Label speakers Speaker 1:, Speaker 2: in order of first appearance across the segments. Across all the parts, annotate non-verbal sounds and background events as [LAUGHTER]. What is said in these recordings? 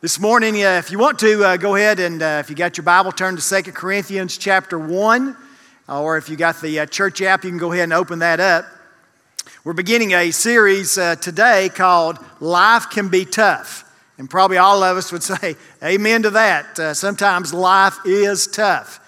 Speaker 1: This morning, uh, if you want to, uh, go ahead and uh, if you got your Bible, turn to 2 Corinthians chapter 1, or if you got the uh, church app, you can go ahead and open that up. We're beginning a series uh, today called Life Can Be Tough. And probably all of us would [LAUGHS] say, Amen to that. Uh, sometimes life is tough.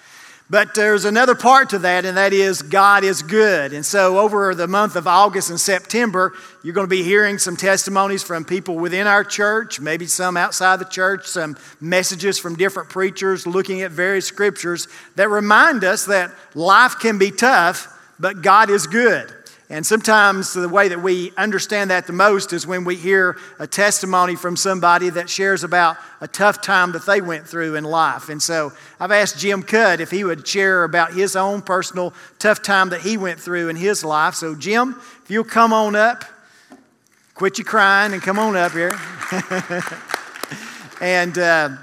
Speaker 1: But there's another part to that, and that is God is good. And so, over the month of August and September, you're going to be hearing some testimonies from people within our church, maybe some outside the church, some messages from different preachers looking at various scriptures that remind us that life can be tough, but God is good. And sometimes the way that we understand that the most is when we hear a testimony from somebody that shares about a tough time that they went through in life. And so I've asked Jim Cudd if he would share about his own personal tough time that he went through in his life. So, Jim, if you'll come on up, quit your crying and come on up here. [LAUGHS] and uh,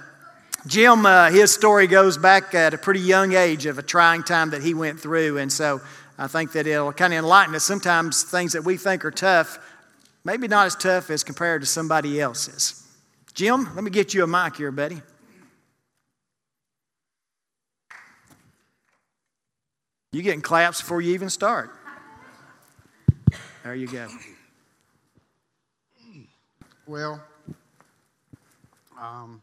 Speaker 1: Jim, uh, his story goes back at a pretty young age of a trying time that he went through. And so I think that it'll kind of enlighten us. Sometimes things that we think are tough, maybe not as tough as compared to somebody else's. Jim, let me get you a mic here, buddy. You getting claps before you even start. There you go.
Speaker 2: Well, um,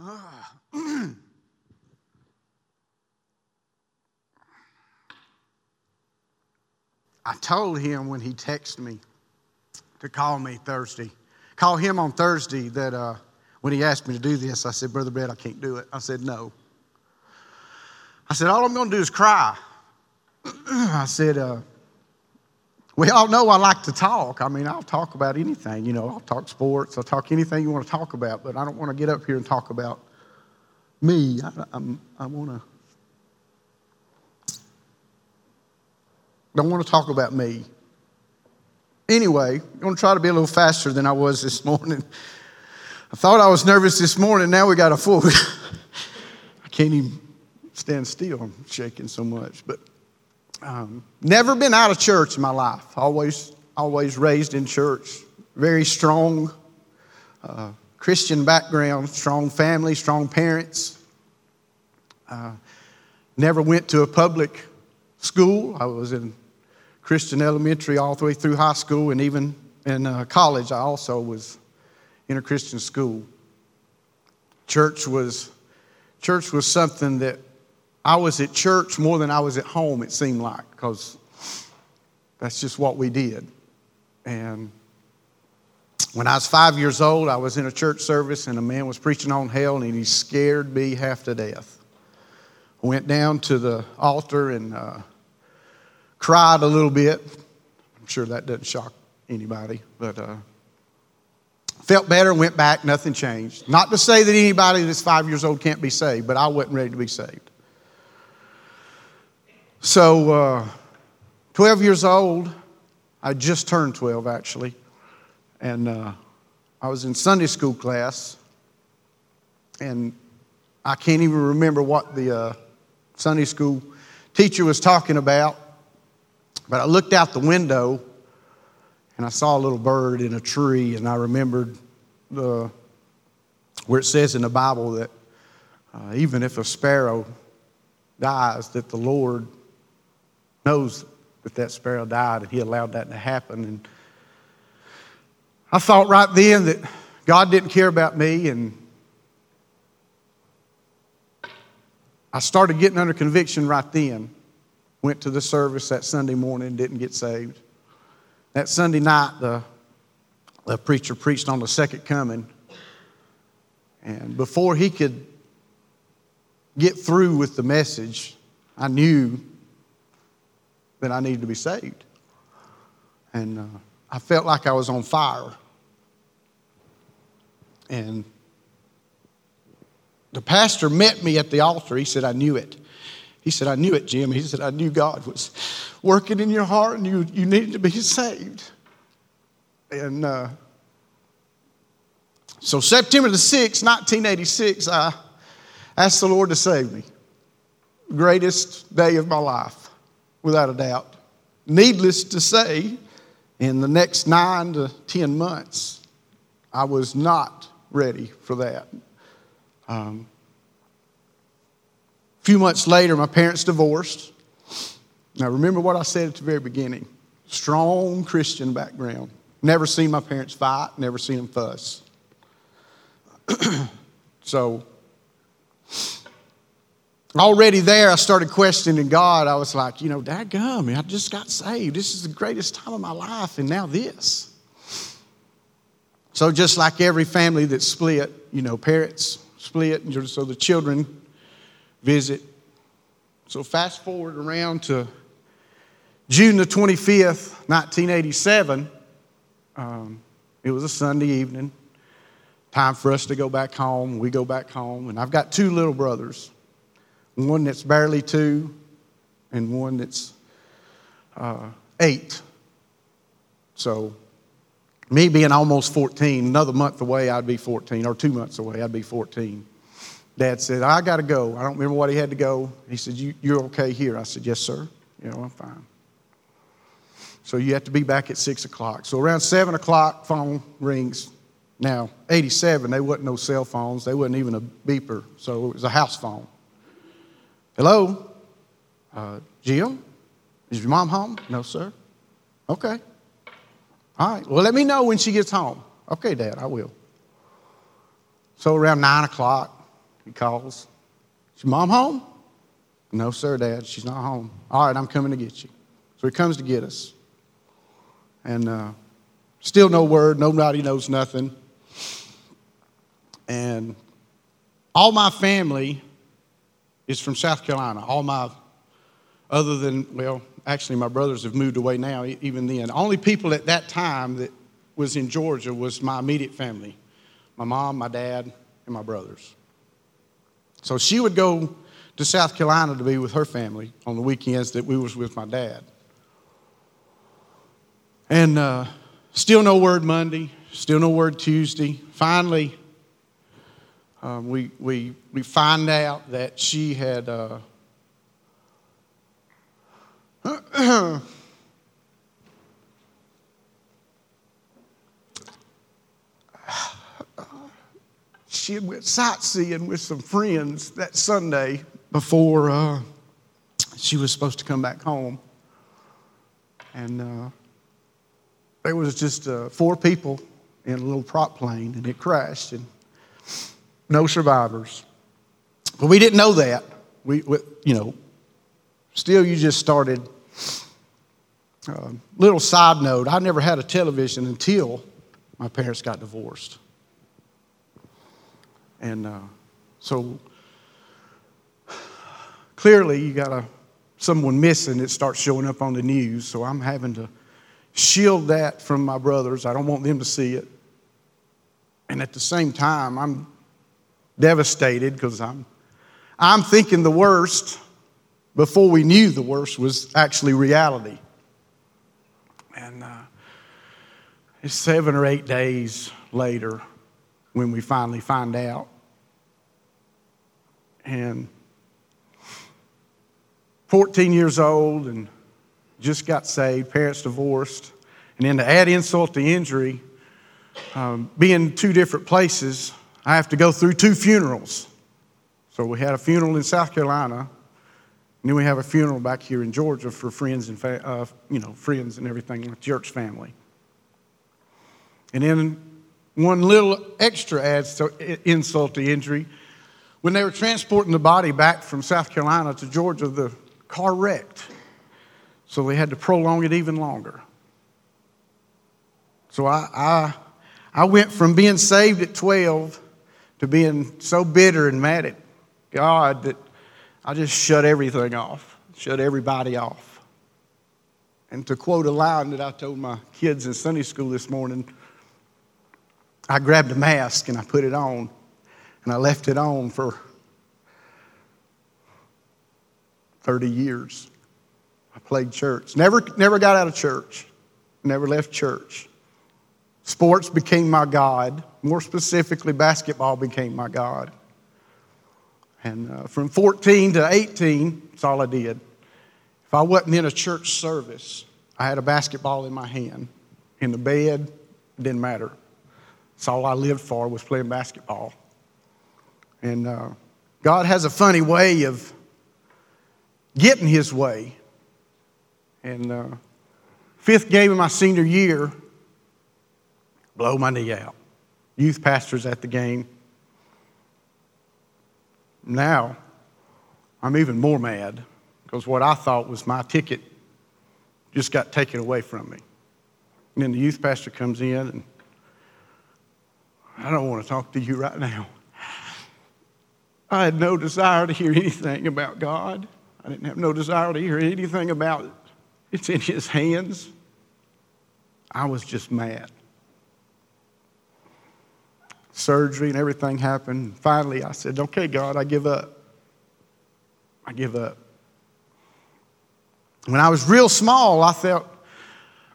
Speaker 2: uh, [CLEARS THROAT] I told him when he texted me to call me Thursday, call him on Thursday that uh, when he asked me to do this, I said, Brother Brett, I can't do it. I said, no. I said, all I'm going to do is cry. [CLEARS THROAT] I said, uh, we all know I like to talk. I mean, I'll talk about anything. You know, I'll talk sports, I'll talk anything you want to talk about, but I don't want to get up here and talk about me. I, I'm, I want to Don't want to talk about me. Anyway, I'm going to try to be a little faster than I was this morning. I thought I was nervous this morning. Now we got a full. [LAUGHS] I can't even stand still. I'm shaking so much. But um, never been out of church in my life. Always, always raised in church. Very strong uh, Christian background, strong family, strong parents. Uh, never went to a public school. I was in Christian elementary all the way through high school, and even in uh, college, I also was in a Christian school. Church was, church was something that I was at church more than I was at home, it seemed like, because that's just what we did. And when I was five years old, I was in a church service and a man was preaching on hell and he scared me half to death. I went down to the altar and uh, cried a little bit. I'm sure that doesn't shock anybody, but uh, felt better, went back, nothing changed. Not to say that anybody that's five years old can't be saved, but I wasn't ready to be saved. So, uh, 12 years old, I just turned 12 actually, and uh, I was in Sunday school class, and I can't even remember what the uh, Sunday school teacher was talking about. But I looked out the window and I saw a little bird in a tree, and I remembered the, where it says in the Bible that uh, even if a sparrow dies, that the Lord knows that that sparrow died and He allowed that to happen. And I thought right then that God didn't care about me, and I started getting under conviction right then went to the service that Sunday morning, didn't get saved. That Sunday night, the, the preacher preached on the second coming. And before he could get through with the message, I knew that I needed to be saved. And uh, I felt like I was on fire. And the pastor met me at the altar. He said, I knew it. He said, I knew it, Jim. He said, I knew God was working in your heart and you, you needed to be saved. And uh, so, September the 6th, 1986, I asked the Lord to save me. Greatest day of my life, without a doubt. Needless to say, in the next nine to 10 months, I was not ready for that. Um, a few months later, my parents divorced. Now, remember what I said at the very beginning strong Christian background. Never seen my parents fight, never seen them fuss. [CLEARS THROAT] so, already there, I started questioning God. I was like, you know, Dad, gum, I just got saved. This is the greatest time of my life, and now this. So, just like every family that split, you know, parents split, so the children visit. So, fast forward around to June the 25th, 1987. Um, it was a Sunday evening. Time for us to go back home. We go back home, and I've got two little brothers one that's barely two, and one that's uh, eight. So, me being almost 14, another month away, I'd be 14, or two months away, I'd be 14. Dad said, I got to go. I don't remember what he had to go. He said, you, You're okay here? I said, Yes, sir. You know, I'm fine. So you have to be back at 6 o'clock. So around 7 o'clock, phone rings. Now, 87, they wasn't no cell phones. They wasn't even a beeper. So it was a house phone. Hello? Uh, Jill? Is your mom home? No, sir. Okay. All right. Well, let me know when she gets home. Okay, Dad, I will. So around nine o'clock, he calls. Is mom home? No, sir, Dad. She's not home. All right, I'm coming to get you. So he comes to get us. And uh, still no word. Nobody knows nothing. And all my family is from South Carolina. All my, other than, well, actually, my brothers have moved away now, even then. Only people at that time that was in Georgia was my immediate family my mom, my dad, and my brothers. So she would go to South Carolina to be with her family on the weekends that we was with my dad. And uh, still no word Monday, still no word Tuesday. Finally, um, we, we, we find out that she had uh, [CLEARS THROAT] she had went sightseeing with some friends that Sunday before uh, she was supposed to come back home. And uh, there was just uh, four people in a little prop plane, and it crashed, and no survivors. But we didn't know that. We, we you know, still you just started uh, little side note I never had a television until my parents got divorced. And uh, so clearly, you got a, someone missing, it starts showing up on the news. So I'm having to shield that from my brothers. I don't want them to see it. And at the same time, I'm devastated because I'm, I'm thinking the worst before we knew the worst was actually reality. And uh, it's seven or eight days later when we finally find out. And 14 years old and just got saved, parents divorced. And then to add insult to injury, um, being two different places, I have to go through two funerals. So we had a funeral in South Carolina and then we have a funeral back here in Georgia for friends and fa- uh, you know friends and everything, church family. And then one little extra adds to insult to injury. When they were transporting the body back from South Carolina to Georgia, the car wrecked. So they had to prolong it even longer. So I, I, I went from being saved at 12 to being so bitter and mad at God that I just shut everything off, shut everybody off. And to quote a line that I told my kids in Sunday school this morning, I grabbed a mask and I put it on, and I left it on for 30 years. I played church. Never, never got out of church. Never left church. Sports became my God. More specifically, basketball became my God. And uh, from 14 to 18, that's all I did. If I wasn't in a church service, I had a basketball in my hand. In the bed, it didn't matter. That's all I lived for was playing basketball. And uh, God has a funny way of getting his way. And uh, fifth game of my senior year, blow my knee out. Youth pastors at the game. Now, I'm even more mad because what I thought was my ticket just got taken away from me. And then the youth pastor comes in, and I don't want to talk to you right now. I had no desire to hear anything about God. I didn't have no desire to hear anything about it. It's in His hands. I was just mad. Surgery and everything happened. Finally, I said, Okay, God, I give up. I give up. When I was real small, I felt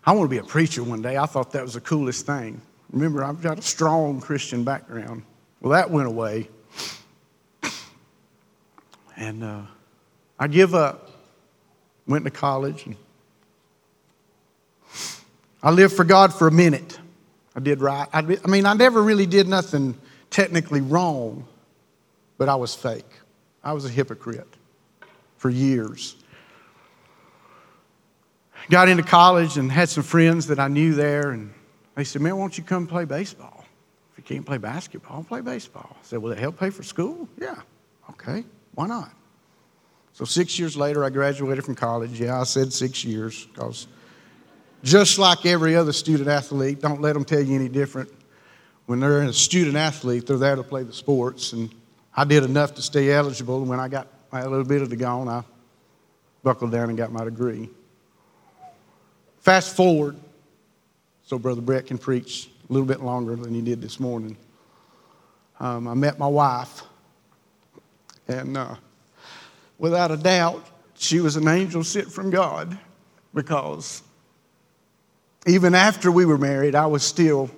Speaker 2: I want to be a preacher one day. I thought that was the coolest thing. Remember, I've got a strong Christian background. Well, that went away. And uh, I give up. Went to college. And I lived for God for a minute. I did right. I, I mean, I never really did nothing technically wrong, but I was fake. I was a hypocrite for years. Got into college and had some friends that I knew there, and they said, Man, why don't you come play baseball? If you can't play basketball, play baseball. I said, Will it help pay for school? Yeah. Okay, why not? So six years later, I graduated from college. Yeah, I said six years because just like every other student athlete, don't let them tell you any different. When they're a student athlete, they're there to play the sports. And I did enough to stay eligible. And when I got a little bit of the gone, I buckled down and got my degree. Fast forward, so Brother Brett can preach a little bit longer than he did this morning. Um, I met my wife, and uh, without a doubt, she was an angel sent from God because even after we were married, I was still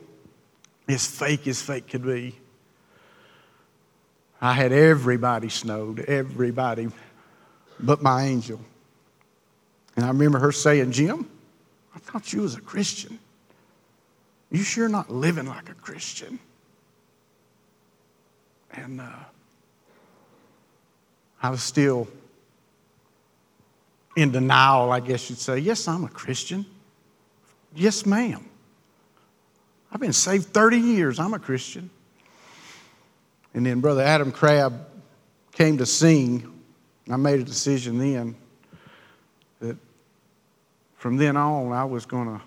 Speaker 2: as fake as fake could be. I had everybody snowed, everybody but my angel. And I remember her saying, Jim, I thought you was a Christian. You sure not living like a Christian. And uh, I was still in denial, I guess you'd say. Yes, I'm a Christian. Yes, ma'am. I've been saved 30 years. I'm a Christian. And then Brother Adam Crabb came to sing. I made a decision then that from then on I was going to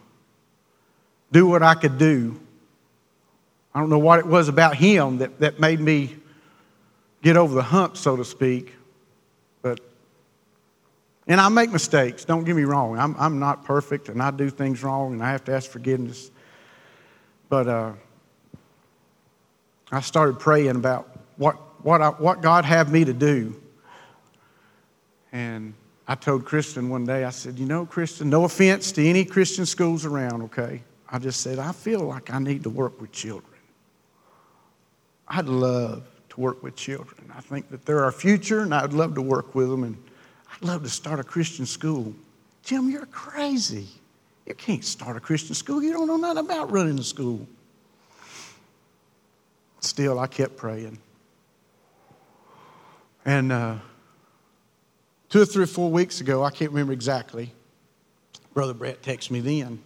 Speaker 2: do what I could do. I don't know what it was about him that, that made me get over the hump, so to speak. But, and I make mistakes, don't get me wrong. I'm, I'm not perfect and I do things wrong and I have to ask forgiveness. But uh, I started praying about what, what, I, what God had me to do. And I told Kristen one day, I said, You know, Kristen, no offense to any Christian schools around, okay? I just said, I feel like I need to work with children. I'd love to work with children. I think that they're our future, and I'd love to work with them, and I'd love to start a Christian school. Jim, you're crazy. You can't start a Christian school. You don't know nothing about running a school. Still, I kept praying. And uh, two or three or four weeks ago, I can't remember exactly, Brother Brett texted me then.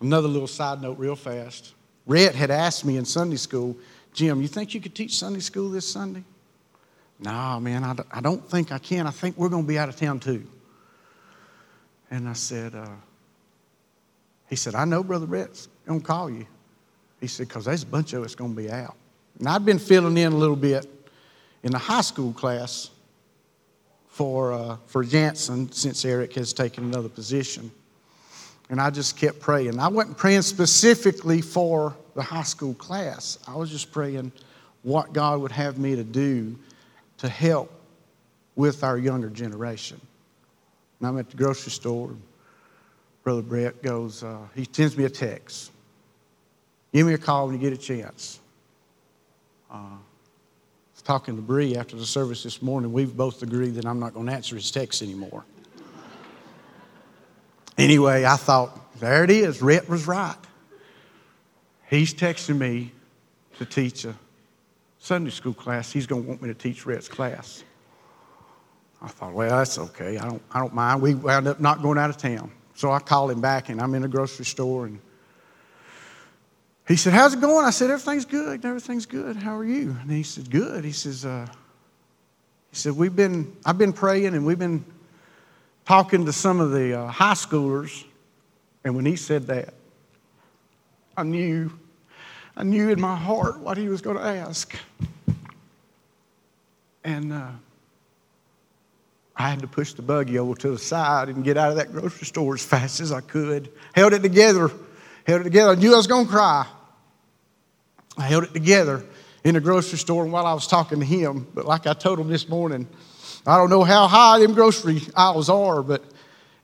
Speaker 2: Another little side note, real fast. Rhett had asked me in Sunday school, Jim, you think you could teach Sunday school this Sunday? No, man, I don't think I can. I think we're going to be out of town too. And I said, uh, he said, I know Brother Brett's going to call you. He said, because there's a bunch of us going to be out. And I'd been filling in a little bit in the high school class for, uh, for Jansen since Eric has taken another position. And I just kept praying. I wasn't praying specifically for the high school class, I was just praying what God would have me to do to help with our younger generation. And I'm at the grocery store. Brother Brett goes, uh, he sends me a text. Give me a call when you get a chance. Uh, I was talking to Bree after the service this morning. We've both agreed that I'm not going to answer his text anymore. Anyway, I thought, there it is. Rhett was right. he's texting me to teach a Sunday school class. He's going to want me to teach Rhett's class. I thought, well, that's okay. I don't, I don't mind. We wound up not going out of town. So I called him back, and I'm in a grocery store, and he said, How's it going? I said, Everything's good. Everything's good. How are you? And he said, Good. He says, uh, he said, We've been, I've been praying and we've been talking to some of the uh, high schoolers. And when he said that, I knew, I knew in my heart what he was going to ask. And uh, I had to push the buggy over to the side and get out of that grocery store as fast as I could. Held it together, held it together. I knew I was going to cry. I held it together in the grocery store and while I was talking to him. But like I told him this morning, I don't know how high them grocery aisles are, but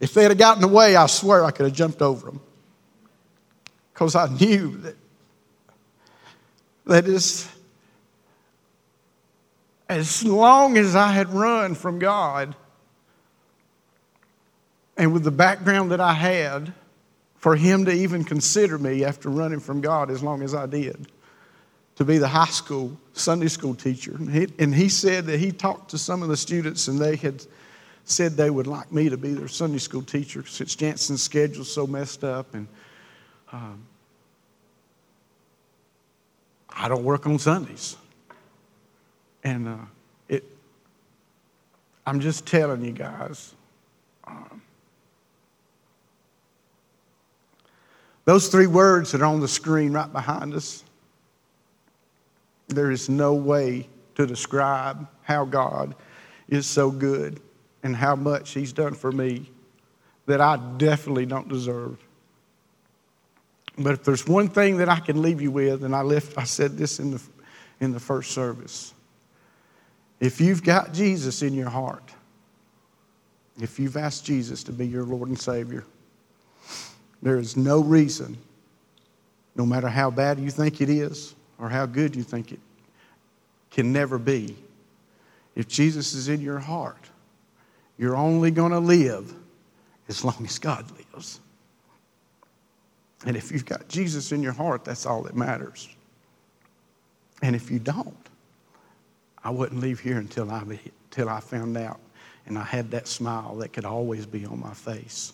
Speaker 2: if they'd have gotten away, I swear I could have jumped over them. Because I knew that, that as, as long as I had run from God, and with the background that I had, for Him to even consider me after running from God as long as I did to be the high school Sunday school teacher. And he, and he said that he talked to some of the students and they had said they would like me to be their Sunday school teacher since Jansen's schedule's so messed up. And um, I don't work on Sundays. And uh, it, I'm just telling you guys. Um, those three words that are on the screen right behind us there is no way to describe how God is so good and how much He's done for me that I definitely don't deserve. But if there's one thing that I can leave you with, and I left, I said this in the, in the first service. If you've got Jesus in your heart, if you've asked Jesus to be your Lord and Savior, there is no reason, no matter how bad you think it is, or how good you think it can never be. If Jesus is in your heart, you're only going to live as long as God lives. And if you've got Jesus in your heart, that's all that matters. And if you don't, I wouldn't leave here until I, until I found out and I had that smile that could always be on my face.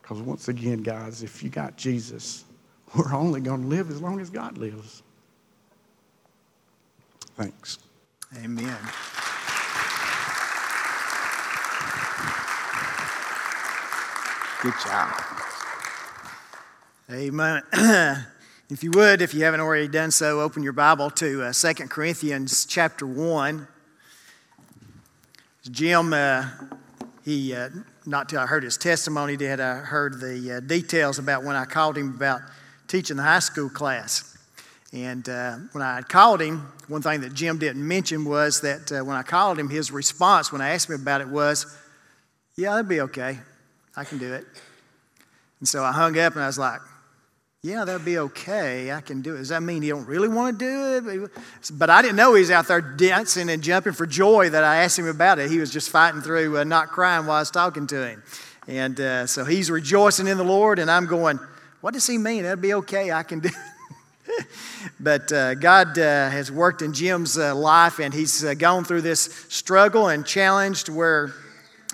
Speaker 2: Because once again, guys, if you got Jesus, [LAUGHS] we're only going to live as long as God lives. Thanks.
Speaker 1: Amen. Good job. Amen. [CLEARS THROAT] if you would, if you haven't already done so, open your Bible to uh, 2 Corinthians chapter 1. Jim, uh, he, uh, not till I heard his testimony did I heard the uh, details about when I called him about teaching the high school class. And uh, when I called him, one thing that Jim didn't mention was that uh, when I called him, his response when I asked him about it was, Yeah, that'd be okay. I can do it. And so I hung up and I was like, Yeah, that'd be okay. I can do it. Does that mean he don't really want to do it? But I didn't know he was out there dancing and jumping for joy that I asked him about it. He was just fighting through uh, not crying while I was talking to him. And uh, so he's rejoicing in the Lord, and I'm going, What does he mean? That'd be okay. I can do it. [LAUGHS] but uh, God uh, has worked in Jim's uh, life, and he's uh, gone through this struggle and challenged where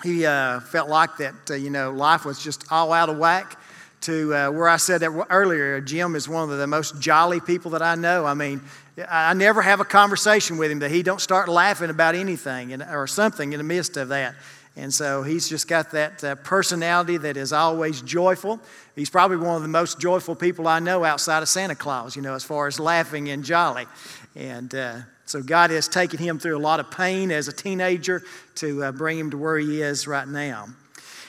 Speaker 1: he uh, felt like that, uh, you know, life was just all out of whack. To where I said that earlier, Jim is one of the most jolly people that I know. I mean, I never have a conversation with him that he don't start laughing about anything or something in the midst of that. And so he's just got that uh, personality that is always joyful. He's probably one of the most joyful people I know outside of Santa Claus, you know, as far as laughing and jolly. And uh, so God has taken him through a lot of pain as a teenager to uh, bring him to where he is right now.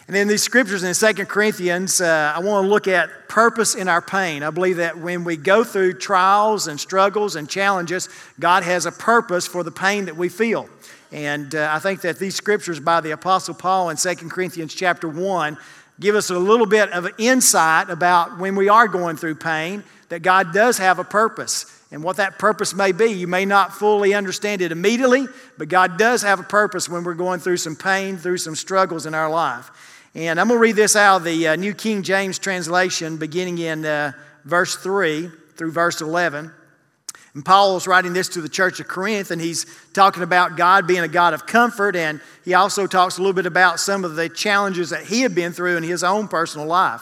Speaker 1: And then these scriptures in Second Corinthians, uh, I want to look at purpose in our pain. I believe that when we go through trials and struggles and challenges, God has a purpose for the pain that we feel. And uh, I think that these scriptures by the Apostle Paul in 2 Corinthians chapter 1 give us a little bit of insight about when we are going through pain, that God does have a purpose. And what that purpose may be, you may not fully understand it immediately, but God does have a purpose when we're going through some pain, through some struggles in our life. And I'm going to read this out of the uh, New King James translation, beginning in uh, verse 3. through verse 11. And Paul is writing this to the church of Corinth, and he's talking about God being a God of comfort, and he also talks a little bit about some of the challenges that he had been through in his own personal life.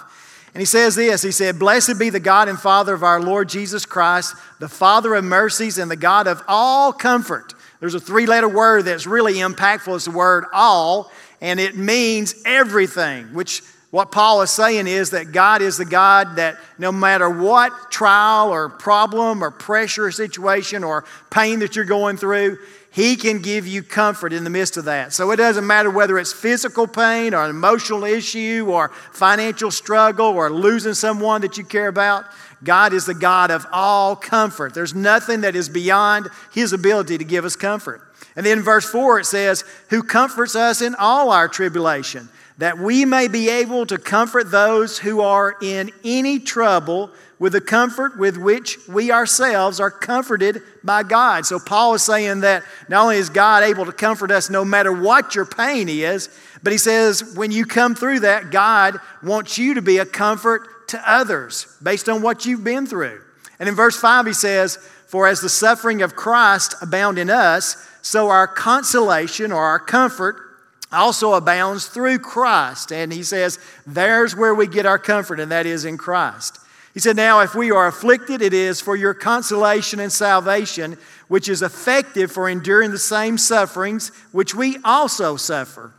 Speaker 1: And he says this He said, Blessed be the God and Father of our Lord Jesus Christ, the Father of mercies and the God of all comfort. There's a three letter word that's really impactful. It's the word all, and it means everything, which what Paul is saying is that God is the God that no matter what trial or problem or pressure or situation or pain that you're going through, He can give you comfort in the midst of that. So it doesn't matter whether it's physical pain or an emotional issue or financial struggle or losing someone that you care about. God is the God of all comfort. There's nothing that is beyond His ability to give us comfort. And then in verse 4 it says, Who comforts us in all our tribulation that we may be able to comfort those who are in any trouble with the comfort with which we ourselves are comforted by God. So, Paul is saying that not only is God able to comfort us no matter what your pain is, but he says when you come through that, God wants you to be a comfort to others based on what you've been through. And in verse 5, he says, For as the suffering of Christ abound in us, so our consolation or our comfort also abounds through Christ. And he says, there's where we get our comfort, and that is in Christ. He said, Now, if we are afflicted, it is for your consolation and salvation, which is effective for enduring the same sufferings which we also suffer.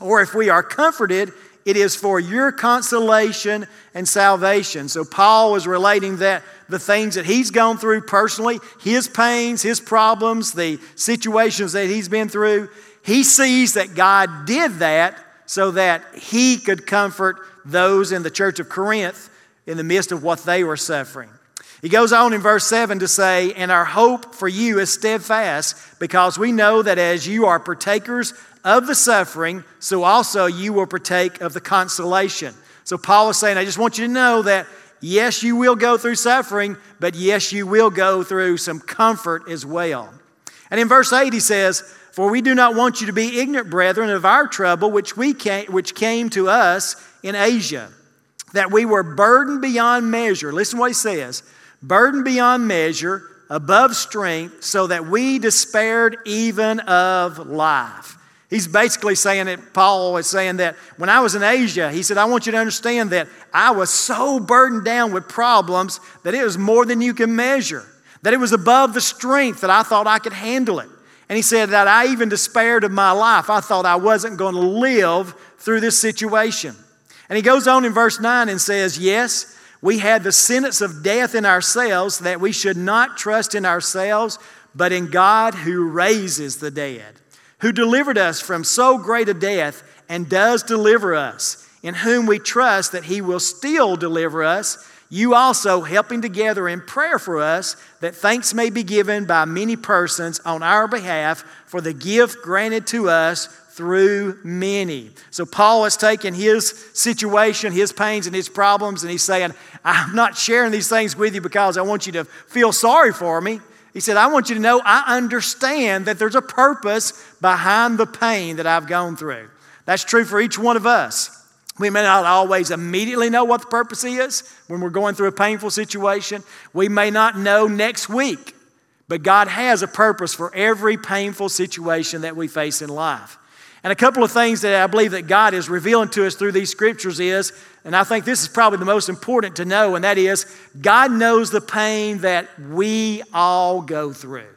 Speaker 1: Or if we are comforted, it is for your consolation and salvation. So, Paul was relating that the things that he's gone through personally, his pains, his problems, the situations that he's been through, he sees that God did that so that he could comfort those in the church of Corinth in the midst of what they were suffering. He goes on in verse 7 to say, And our hope for you is steadfast, because we know that as you are partakers of the suffering, so also you will partake of the consolation. So Paul is saying, I just want you to know that yes, you will go through suffering, but yes, you will go through some comfort as well. And in verse 8, he says, for we do not want you to be ignorant, brethren, of our trouble which, we came, which came to us in Asia, that we were burdened beyond measure. Listen what he says burdened beyond measure, above strength, so that we despaired even of life. He's basically saying that Paul is saying that when I was in Asia, he said, I want you to understand that I was so burdened down with problems that it was more than you can measure, that it was above the strength that I thought I could handle it. And he said that I even despaired of my life. I thought I wasn't going to live through this situation. And he goes on in verse 9 and says, Yes, we had the sentence of death in ourselves that we should not trust in ourselves, but in God who raises the dead, who delivered us from so great a death and does deliver us, in whom we trust that he will still deliver us you also helping together in prayer for us that thanks may be given by many persons on our behalf for the gift granted to us through many. So Paul has taken his situation, his pains, and his problems, and he's saying, I'm not sharing these things with you because I want you to feel sorry for me. He said, I want you to know I understand that there's a purpose behind the pain that I've gone through. That's true for each one of us. We may not always immediately know what the purpose is when we're going through a painful situation. We may not know next week, but God has a purpose for every painful situation that we face in life. And a couple of things that I believe that God is revealing to us through these scriptures is, and I think this is probably the most important to know, and that is God knows the pain that we all go through.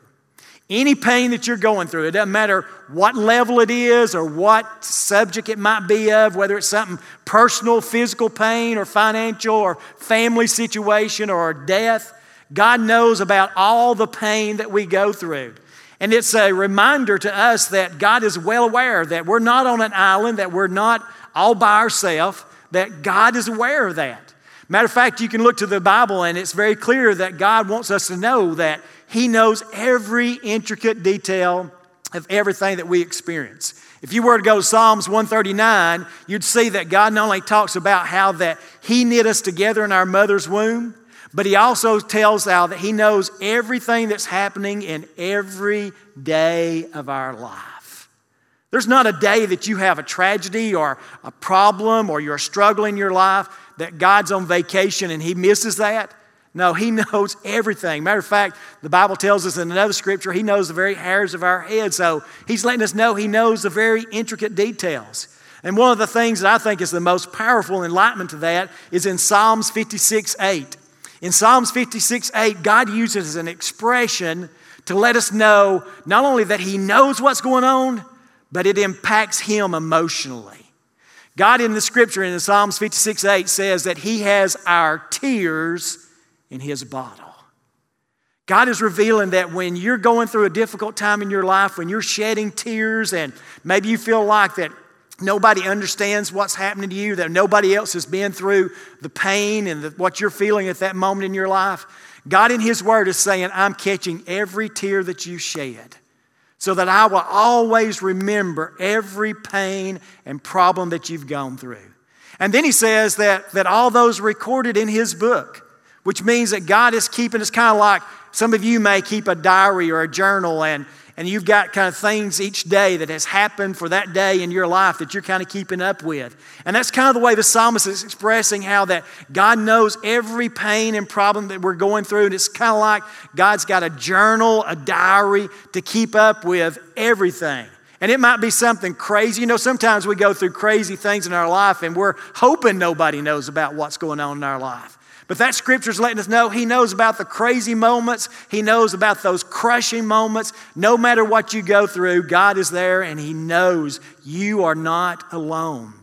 Speaker 1: Any pain that you're going through, it doesn't matter what level it is or what subject it might be of, whether it's something personal, physical pain, or financial, or family situation, or death. God knows about all the pain that we go through. And it's a reminder to us that God is well aware that we're not on an island, that we're not all by ourselves, that God is aware of that. Matter of fact, you can look to the Bible and it's very clear that God wants us to know that he knows every intricate detail of everything that we experience. If you were to go to Psalms 139, you'd see that God not only talks about how that He knit us together in our mother's womb, but He also tells how that He knows everything that's happening in every day of our life. There's not a day that you have a tragedy or a problem or you're struggling in your life that God's on vacation and He misses that. No, He [LAUGHS] knows everything. Matter of fact, the Bible tells us in another scripture, He knows the very hairs of our head. So He's letting us know He knows the very intricate details. And one of the things that I think is the most powerful enlightenment to that is in Psalms 56 8. In Psalms 56 8, God uses an expression to let us know not only that He knows what's going on, but it impacts Him emotionally. God in the scripture in Psalms 56 8 says that He has our tears in His bottle. God is revealing that when you're going through a difficult time in your life, when you're shedding tears, and maybe you feel like that nobody understands what's happening to you, that nobody else has been through the pain and the, what you're feeling at that moment in your life, God in His Word is saying, I'm catching every tear that you shed so that I will always remember every pain and problem that you've gone through. And then He says that, that all those recorded in His book, which means that God is keeping, it's kind of like some of you may keep a diary or a journal and and you've got kind of things each day that has happened for that day in your life that you're kind of keeping up with. And that's kind of the way the psalmist is expressing how that God knows every pain and problem that we're going through. And it's kind of like God's got a journal, a diary to keep up with everything. And it might be something crazy. You know, sometimes we go through crazy things in our life and we're hoping nobody knows about what's going on in our life. But that scripture is letting us know He knows about the crazy moments, He knows about those crushing moments. No matter what you go through, God is there and He knows you are not alone.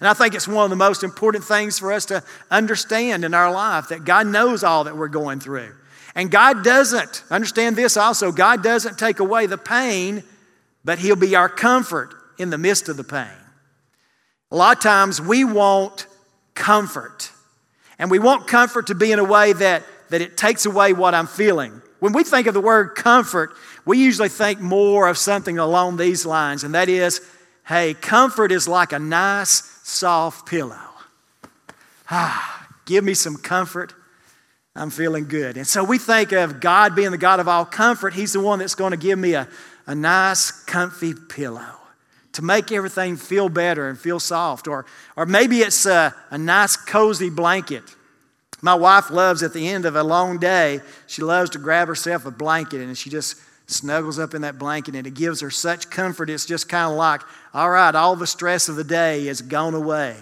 Speaker 1: And I think it's one of the most important things for us to understand in our life that God knows all that we're going through. And God doesn't, understand this also, God doesn't take away the pain, but He'll be our comfort in the midst of the pain. A lot of times we want comfort. And we want comfort to be in a way that, that it takes away what I'm feeling. When we think of the word comfort, we usually think more of something along these lines, and that is hey, comfort is like a nice, soft pillow. Ah, give me some comfort. I'm feeling good. And so we think of God being the God of all comfort. He's the one that's going to give me a, a nice, comfy pillow to make everything feel better and feel soft. Or, or maybe it's a, a nice, cozy blanket. My wife loves at the end of a long day, she loves to grab herself a blanket and she just snuggles up in that blanket and it gives her such comfort. It's just kind of like, all right, all the stress of the day has gone away.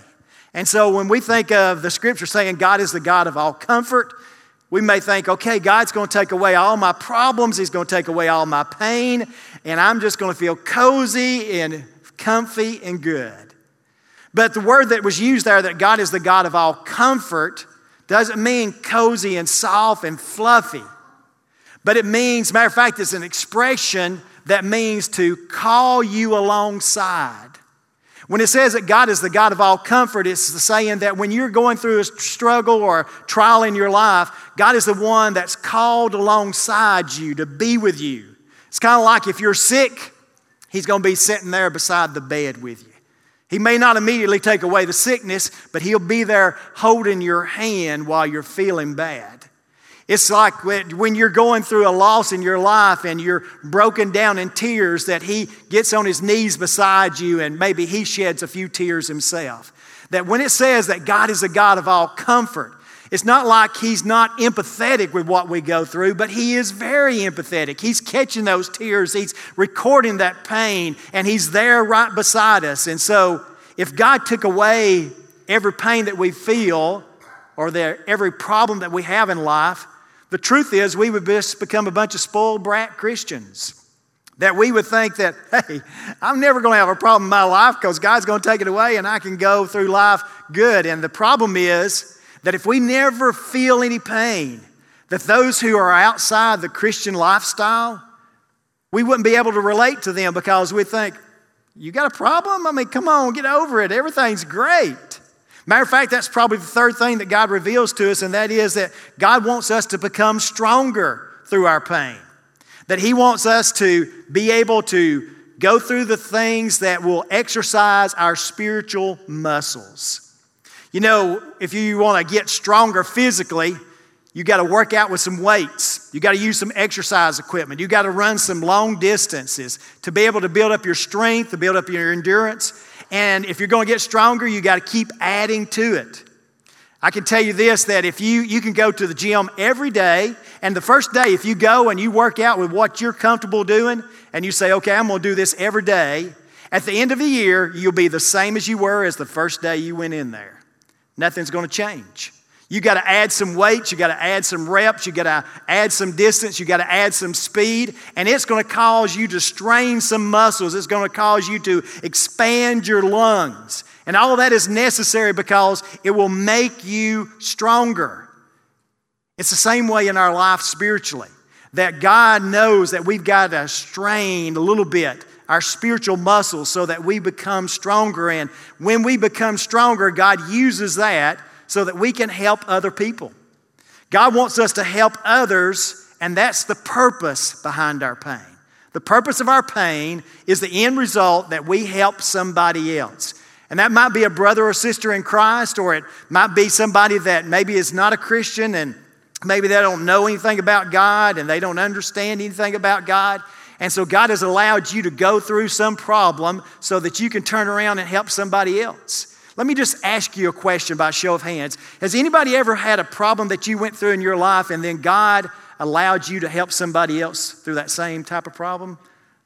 Speaker 1: And so when we think of the scripture saying God is the God of all comfort, we may think, okay, God's going to take away all my problems. He's going to take away all my pain, and I'm just going to feel cozy and comfy and good. But the word that was used there, that God is the God of all comfort, doesn't mean cozy and soft and fluffy. But it means, matter of fact, it's an expression that means to call you alongside. When it says that God is the God of all comfort, it's the saying that when you're going through a struggle or trial in your life, God is the one that's called alongside you to be with you. It's kind of like if you're sick, He's going to be sitting there beside the bed with you. He may not immediately take away the sickness, but He'll be there holding your hand while you're feeling bad. It's like when you're going through a loss in your life and you're broken down in tears, that He gets on His knees beside you and maybe He sheds a few tears Himself. That when it says that God is a God of all comfort, it's not like he's not empathetic with what we go through, but he is very empathetic. He's catching those tears, he's recording that pain, and he's there right beside us. And so, if God took away every pain that we feel or the, every problem that we have in life, the truth is we would just become a bunch of spoiled brat Christians. That we would think that, [LAUGHS] hey, I'm never going to have a problem in my life because God's going to take it away and I can go through life good. And the problem is, that if we never feel any pain, that those who are outside the Christian lifestyle, we wouldn't be able to relate to them because we think, you got a problem? I mean, come on, get over it. Everything's great. Matter of fact, that's probably the third thing that God reveals to us, and that is that God wants us to become stronger through our pain. That He wants us to be able to go through the things that will exercise our spiritual muscles. You know, if you want to get stronger physically, you got to work out with some weights. You got to use some exercise equipment. You got to run some long distances to be able to build up your strength, to build up your endurance. And if you're going to get stronger, you got to keep adding to it. I can tell you this that if you, you can go to the gym every day, and the first day, if you go and you work out with what you're comfortable doing, and you say, okay, I'm gonna do this every day, at the end of the year, you'll be the same as you were as the first day you went in there. Nothing's gonna change. You got to add some weight, you got to add some reps, you got to add some distance, you got to add some speed, and it's going to cause you to strain some muscles. It's going to cause you to expand your lungs. And all that is necessary because it will make you stronger. It's the same way in our life spiritually, that God knows that we've got to strain a little bit our spiritual muscles so that we become stronger. And when we become stronger, God uses that so that we can help other people. God wants us to help others, and that's the purpose behind our pain. The purpose of our pain is the end result that we help somebody else. And that might be a brother or sister in Christ, or it might be somebody that maybe is not a Christian and maybe they don't know anything about God and they don't understand anything about God. And so God has allowed you to go through some problem so that you can turn around and help somebody else. Let me just ask you a question by show of hands. Has anybody ever had a problem that you went through in your life and then God allowed you to help somebody else through that same type of problem?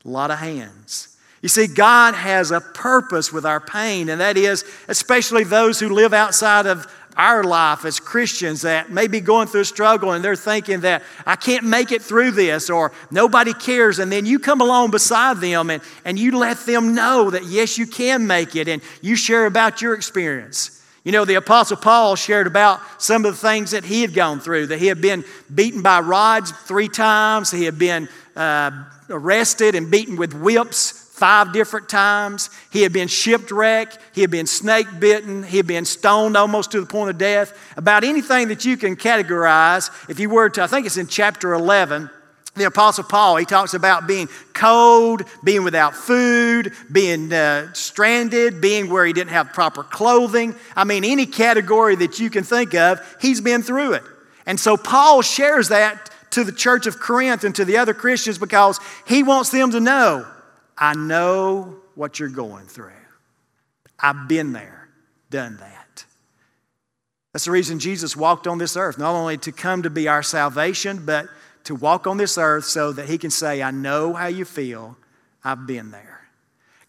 Speaker 1: A lot of hands. You see, God has a purpose with our pain, and that is, especially those who live outside of our life as Christians that may be going through a struggle and they're thinking that I can't make it through this or nobody cares. And then you come along beside them and, and you let them know that yes, you can make it and you share about your experience. You know, the Apostle Paul shared about some of the things that he had gone through, that he had been beaten by rods three times, he had been uh, arrested and beaten with whips five different times. He had been shipwrecked. He had been snake bitten. He had been stoned almost to the point of death. About anything that you can categorize, if you were to, I think it's in chapter 11, the Apostle Paul, he talks about being cold, being without food, being uh, stranded, being where he didn't have proper clothing. I mean, any category that you can think of, he's been through it. And so Paul shares that to the church of Corinth and to the other Christians because he wants them to know I know what you're going through. I've been there, done that. That's the reason Jesus walked on this earth, not only to come to be our salvation, but to walk on this earth so that He can say, I know how you feel, I've been there.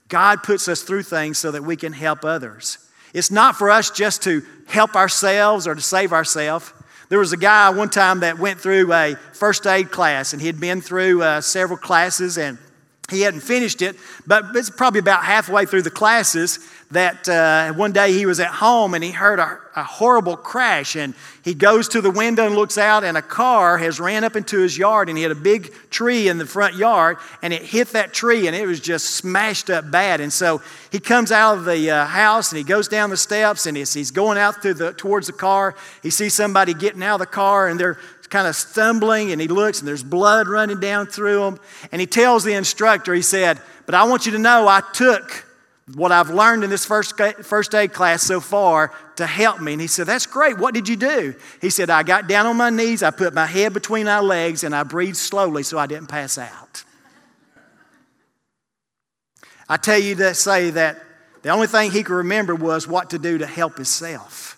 Speaker 1: God puts us through things so that we can help others. It's not for us just to help ourselves or to save ourselves. There was a guy one time that went through a first aid class, and he had been through uh, several classes, and he hadn't finished it, but it's probably about halfway through the classes that uh, one day he was at home and he heard a, a, horrible crash. And he goes to the window and looks out, and a car has ran up into his yard. And he had a big tree in the front yard, and it hit that tree, and it was just smashed up bad. And so he comes out of the uh, house and he goes down the steps, and as he's going out the, towards the car, he sees somebody getting out of the car, and they're kind of stumbling and he looks and there's blood running down through him. And he tells the instructor, he said, But I want you to know I took what I've learned in this first, first aid class so far to help me. And he said, That's great. What did you do? He said, I got down on my knees, I put my head between my legs, and I breathed slowly so I didn't pass out. I tell you to say that the only thing he could remember was what to do to help himself.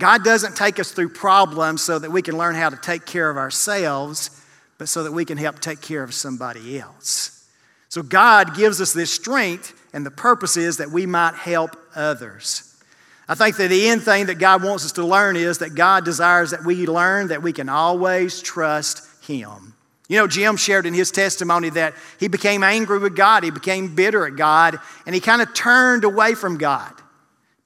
Speaker 1: God doesn't take us through problems so that we can learn how to take care of ourselves, but so that we can help take care of somebody else. So God gives us this strength, and the purpose is that we might help others. I think that the end thing that God wants us to learn is that God desires that we learn that we can always trust Him. You know, Jim shared in his testimony that he became angry with God, he became bitter at God, and he kind of turned away from God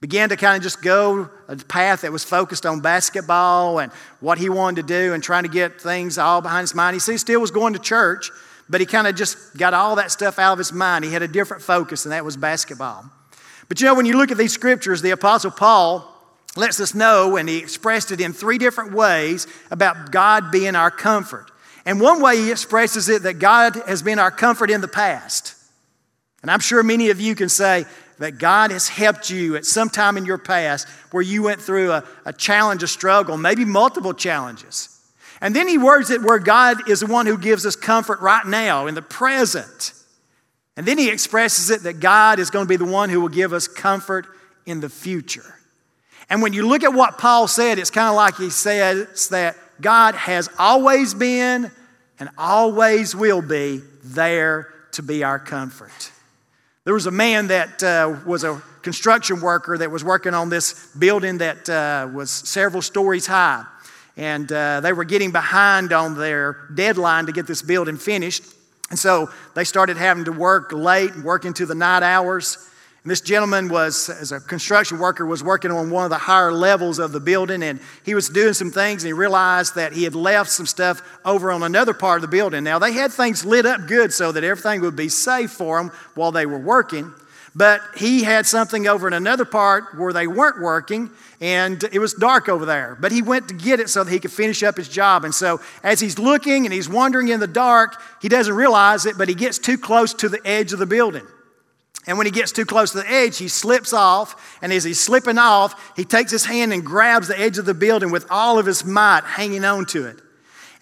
Speaker 1: began to kind of just go a path that was focused on basketball and what he wanted to do and trying to get things all behind his mind. He still was going to church, but he kind of just got all that stuff out of his mind. He had a different focus, and that was basketball. But you know, when you look at these scriptures, the Apostle Paul lets us know, and he expressed it in three different ways about God being our comfort. And one way he expresses it that God has been our comfort in the past. And I'm sure many of you can say, that God has helped you at some time in your past where you went through a, a challenge, a struggle, maybe multiple challenges. And then he words it where God is the one who gives us comfort right now in the present. And then he expresses it that God is going to be the one who will give us comfort in the future. And when you look at what Paul said, it's kind of like he says that God has always been and always will be there to be our comfort. There was a man that uh, was a construction worker that was working on this building that uh, was several stories high. And uh, they were getting behind on their deadline to get this building finished. And so they started having to work late work into the night hours. And this gentleman was, as a construction worker, was working on one of the higher levels of the building, and he was doing some things, and he realized that he had left some stuff over on another part of the building. Now, they had things lit up good so that everything would be safe for them while they were working, but he had something over in another part where they weren't working, and it was dark over there. But he went to get it so that he could finish up his job. And so, as he's looking and he's wandering in the dark, he doesn't realize it, but he gets too close to the edge of the building. And when he gets too close to the edge, he slips off. And as he's slipping off, he takes his hand and grabs the edge of the building with all of his might hanging on to it.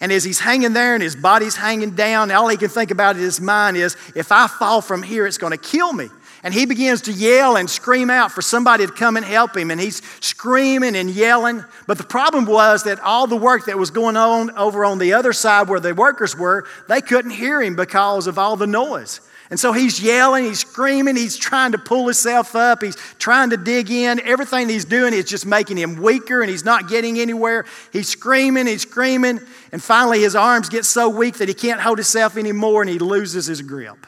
Speaker 1: And as he's hanging there and his body's hanging down, all he can think about in his mind is if I fall from here, it's going to kill me. And he begins to yell and scream out for somebody to come and help him. And he's screaming and yelling. But the problem was that all the work that was going on over on the other side where the workers were, they couldn't hear him because of all the noise. And so he's yelling, he's screaming, he's trying to pull himself up, he's trying to dig in. Everything he's doing is just making him weaker and he's not getting anywhere. He's screaming, he's screaming, and finally his arms get so weak that he can't hold himself anymore and he loses his grip.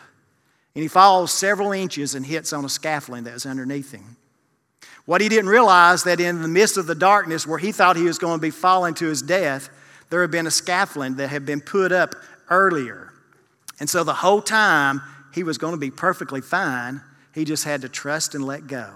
Speaker 1: And he falls several inches and hits on a scaffolding that was underneath him. What he didn't realize that in the midst of the darkness where he thought he was going to be falling to his death, there had been a scaffolding that had been put up earlier. And so the whole time he was going to be perfectly fine. He just had to trust and let go.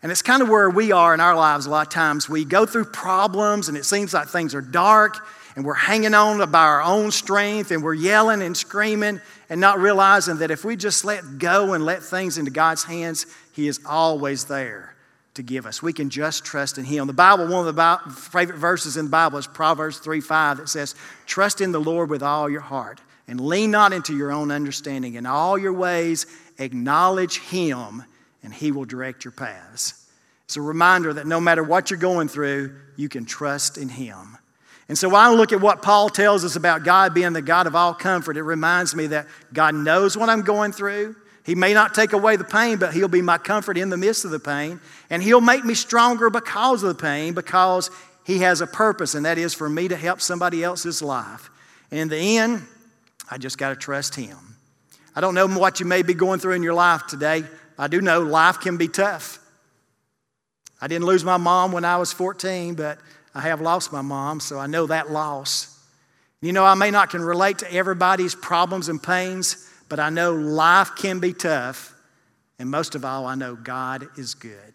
Speaker 1: And it's kind of where we are in our lives a lot of times. We go through problems and it seems like things are dark and we're hanging on by our own strength and we're yelling and screaming and not realizing that if we just let go and let things into God's hands, He is always there to give us. We can just trust in Him. The Bible, one of the favorite verses in the Bible is Proverbs 3 5 that says, Trust in the Lord with all your heart and lean not into your own understanding. In all your ways, acknowledge Him, and He will direct your paths. It's a reminder that no matter what you're going through, you can trust in Him. And so when I look at what Paul tells us about God being the God of all comfort, it reminds me that God knows what I'm going through. He may not take away the pain, but He'll be my comfort in the midst of the pain. And He'll make me stronger because of the pain, because He has a purpose, and that is for me to help somebody else's life. And in the end, I just got to trust Him. I don't know what you may be going through in your life today. I do know life can be tough. I didn't lose my mom when I was 14, but I have lost my mom, so I know that loss. You know, I may not can relate to everybody's problems and pains, but I know life can be tough. And most of all, I know God is good.